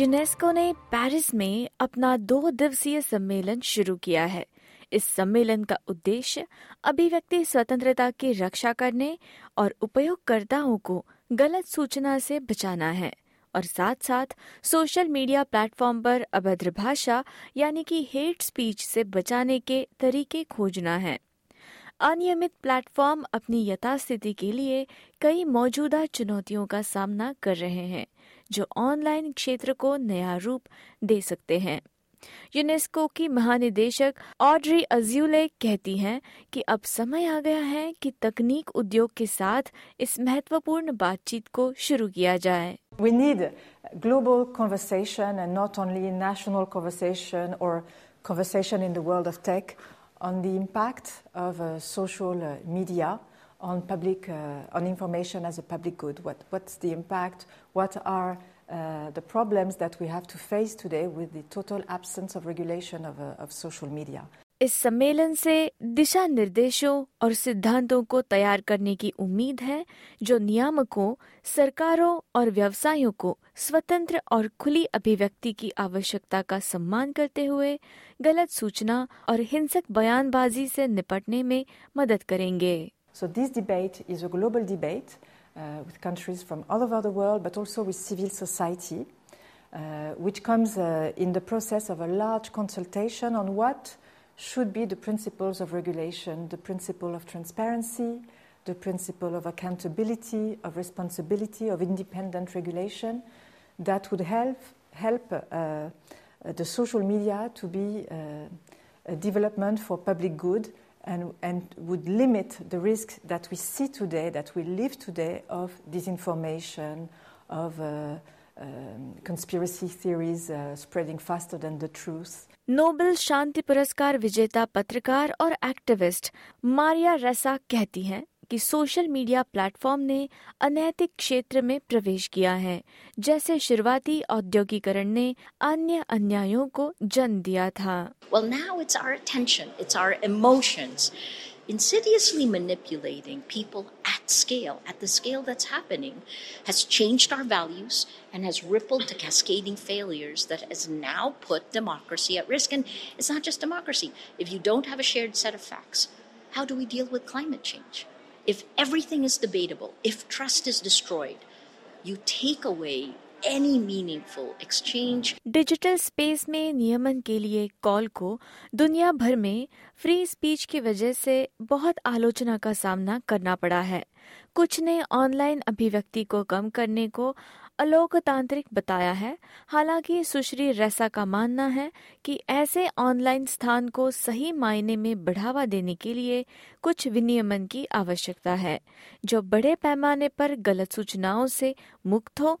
UNESCO ने Paris में अपना दो दिवसीय सम्मेलन शुरू किया है। इस सम्मेलन का उद्देश्य अभिव्यक्ति स्वतंत्रता की रक्षा करने और उपयोगकर्ताओं को गलत सूचना से बचाना है और साथ साथ सोशल मीडिया प्लेटफॉर्म पर अभद्र भाषा, यानी कि हेट स्पीच से बचाने के तरीके खोजना है। अनियमित प्लेटफॉर्म अपनी यथास्थिति के लिए कई मौजूदा चुनौतियों का सामना कर रहे हैं, जो ऑनलाइन क्षेत्र को नया रूप दे सकते हैं। यूनेस्को की महानिदेशक ऑड्री अज्यूले कहती हैं कि अब समय आ गया है कि तकनीक उद्योग के साथ इस महत्वपूर्ण बातचीत को शुरू किया जाए। We need global conversation and not only national conversation or conversation in the world of tech on the impact of uh, social uh, media on public uh, on information as a public good. What, what's the impact? What are uh, the problems that we have to face today with the total absence of regulation of, of social media? इस सम्मेलन से दिशा निर्देशों और सिद्धांतों को तैयार करने की उम्मीद है जो नियामकों सरकारों और व्यवसायों को स्वतंत्र और खुली अभिव्यक्ति की आवश्यकता का सम्मान करते हुए गलत सूचना और हिंसक बयानबाजी से निपटने में मदद करेंगे So this debate is a global debate uh, with countries from all over the world, but also with civil society, uh, which comes uh, in the process of a large consultation on what should be the principles of regulation, the principle of transparency, the principle of accountability, of responsibility, of independent regulation that would help, help uh, the social media to be uh, a development for public good and, and would limit the risk that we see today, that we live today, of disinformation, of uh, um, conspiracy theories uh, spreading faster than the truth. Nobel शांति पुरस्कार विजेता पत्रकार और activist Maria रेसा कहती हैं कि social media platform ने अनैतिक क्षेत्र में प्रवेश किया है जैसे शुरुआती औद्योगिकरण ने अन्य अन्यायों को जन्म दिया था Well, now it's our attention, it's our emotions, insidiously manipulating people scale, at the scale that's happening, has changed our values and has rippled to cascading failures that has now put democracy at risk. And it's not just democracy. If you don't have a shared set of facts, how do we deal with climate change? If everything is debatable, if trust is destroyed, you take away any meaningful exchange. Digital space में नियमन के लिए call को दुनिया भर में free speech की वजह से बहुत आलोचना का सामना करना पड़ा है कुछ ने ऑनलाइन अभिव्यक्ति को कम करने को अलोकतांत्रिक बताया है हालाँकि सुश्री रेसा का मानना है कि ऐसे ऑनलाइन स्थान को सही मायने में बढ़ावा देने के लिए कुछ विनियमन की आवश्यकता है, जो बड़े पैमाने पर गलत सूचनाओं से मुक्त हो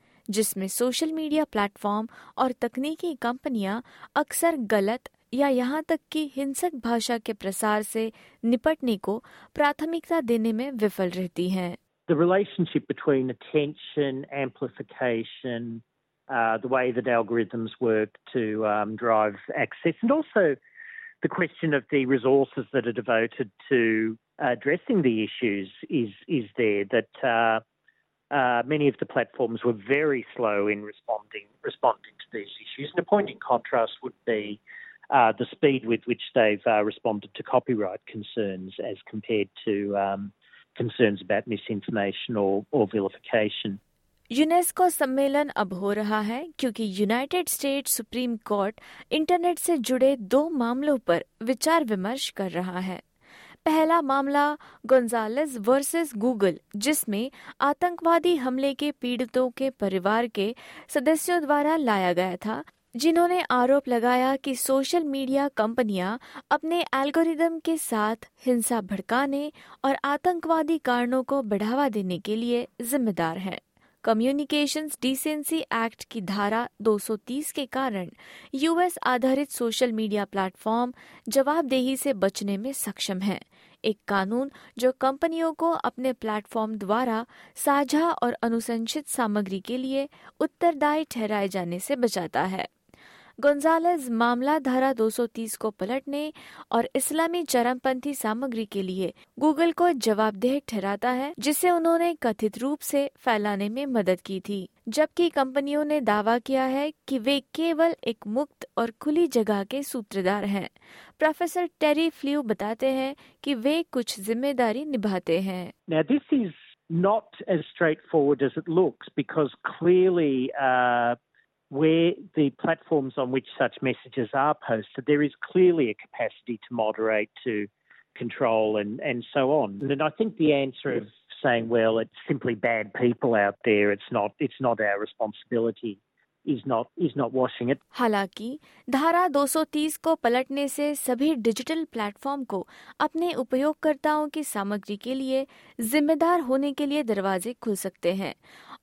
जिसमें सोशल मीडिया प्लेटफॉर्म और तकनीकी कंपनियाँ अक्सर गलत या यहाँ तक कि हिंसक भाषा के प्रसार से निपटने को प्राथमिकता देने में विफल रहती हैं the relationship between attention, amplification, uh, the way that algorithms work to um, drive access, and also the question of the resources that are devoted to addressing the issues is is there. That uh, uh, many of the platforms were very slow in responding responding to these issues. And a point in contrast would be uh, the speed with which they've uh, responded to copyright concerns as compared to um, concerns about misinformation or, or vilification. UNESCO सम्मेलन अब हो रहा है क्योंकि United States Supreme Court internet से जुड़े दो मामलों पर विचार विमर्श कर रहा है पहला मामला गोंजालेस वर्सेस गूगल, जिसमें आतंकवादी हमले के पीड़ितों के परिवार के सदस्यों द्वारा लाया गया था, जिन्होंने आरोप लगाया कि सोशल मीडिया कंपनियाँ अपने एल्गोरिदम के साथ हिंसा भड़काने और आतंकवादी कारणों को बढ़ावा देने के लिए जिम्मेदार हैं। कम्युनिकेशंस डिसेंसी एक्ट की धारा 230 के कारण यूएस आधारित सोशल मीडिया प्लेटफॉर्म जवाबदेही से बचने में सक्षम है। एक कानून जो कंपनियों को अपने प्लेटफॉर्म द्वारा साझा और अनुसंचित सामग्री के लिए उत्तरदायी ठहराए जाने से बचाता है। गोंजालेज मामला धारा 230 को पलटने और इस्लामी चरमपंथी सामग्री के लिए गूगल को जवाबदेह ठहराता है जिसे उन्होंने कथित रूप से फैलाने में मदद की थी। जबकि कंपनियों ने दावा किया है कि वे केवल एक मुक्त और खुली जगह के सूत्रधार हैं। प्रोफेसर टेरी फ्लू बताते हैं कि वे कुछ ज़िम्मेदारी निभाते हैं। Not as straightforward as it looks because clearly uh, where the platforms on which such messages are posted, there is clearly a capacity to moderate, to control, and, and so on. And I think the answer of saying, well, it's simply bad people out there, it's not, it's not our responsibility. हालाँकि धारा 230 को पलटने से सभी digital platform को अपने उपयोगकर्ताओं की सामग्री के लिए जिम्मेदार होने के लिए दरवाजे खुल सकते हैं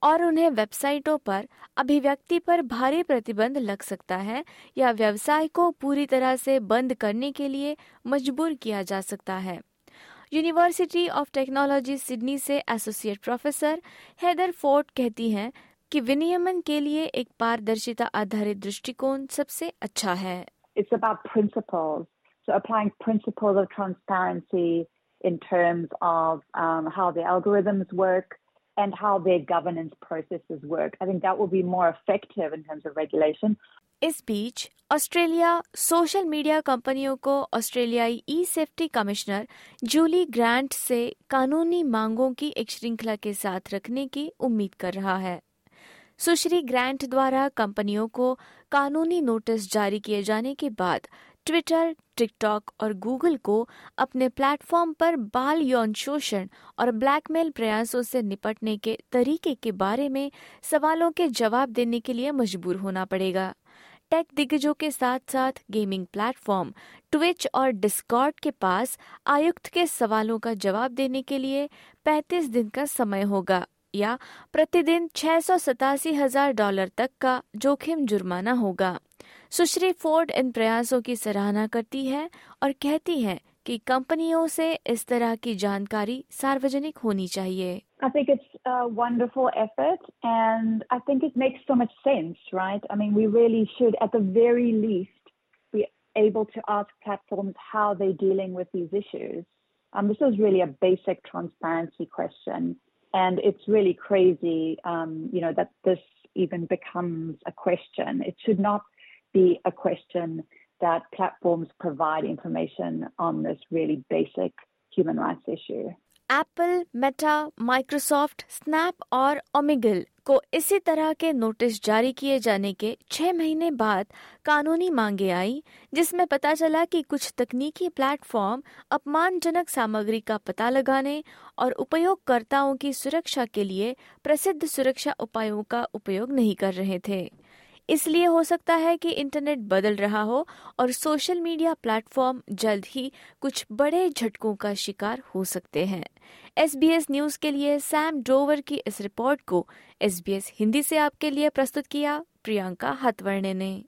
और उन्हें वेबसाइटों पर अभिव्यक्ति पर भारी प्रतिबंध लग सकता है या व्यवसाय को पूरी तरह से बंद करने के लिए मजबूर किया जा सकता है यूनिवर्सिटी ऑफ़ टेक्नोलॉजी सिडनी से एसोसिएट प्रोफेसर हैदर फोर्ट कहती हैं कि विनियमन के लिए एक पारदर्शिता आधारित दृष्टिकोण सबसे अच्छा है. So and how their governance processes work. I think that will be more effective in terms of regulation. इस बीच, ऑस्ट्रेलिया सोशल मीडिया कंपनियों को ऑस्ट्रेलियाई e safety commissioner Julie Grant से कानूनी मांगों की एक श्रृंखला के साथ रखने की उम्मीद कर रहा है सुश्री ग्रांट द्वारा कंपनियों को कानूनी नोटिस जारी किए जाने के बाद ट्विटर टिकटॉक और गूगल को अपने प्लेटफॉर्म पर बाल यौन शोषण और ब्लैकमेल प्रयासों से निपटने के तरीके के बारे में सवालों के जवाब देने के लिए मजबूर होना पड़ेगा। टेक दिग्गजों के साथ साथ गेमिंग प्लेटफॉर्म ट्विच और डिस्कॉर्ड के पास आयुक्त के सवालों का जवाब देने के लिए 35 दिन का समय होगा या प्रतिदिन छह हज़ार डॉलर तक का जोखिम जुर्माना होगा। सुश्री फोर्ड इन प्रयासों की सराहना करती है और कहती है कि कंपनियों से इस तरह की जानकारी सार्वजनिक होनी चाहिए I think it's a wonderful effort and I think it makes so much sense, right? I mean, we really should, at the very least, be able to ask platforms how they're dealing with these issues. Um, this is really a basic transparency question. And it's really crazy, um, you know, that this even becomes a question. It should not be a question that platforms provide information on this really basic human rights issue. Apple Meta Microsoft Snap और Omegle को इसी तरह के notice जारी किए जाने के छह महीने बाद कानूनी मांगे आई, जिसमें पता चला कि कुछ तकनीकी प्लेटफॉर्म अपमानजनक सामग्री का पता लगाने और उपयोगकर्ताओं की सुरक्षा के लिए प्रसिद्ध सुरक्षा उपायों का उपयोग नहीं कर रहे थे इसलिए हो सकता है कि इंटरनेट बदल रहा हो और सोशल मीडिया प्लेटफॉर्म जल्द ही कुछ बड़े झटकों का शिकार हो सकते हैं। एस बी एस न्यूज़ के लिए सैम डोवर की इस रिपोर्ट को SBS हिंदी से आपके लिए प्रस्तुत किया, प्रियंका हतवर्णे ने।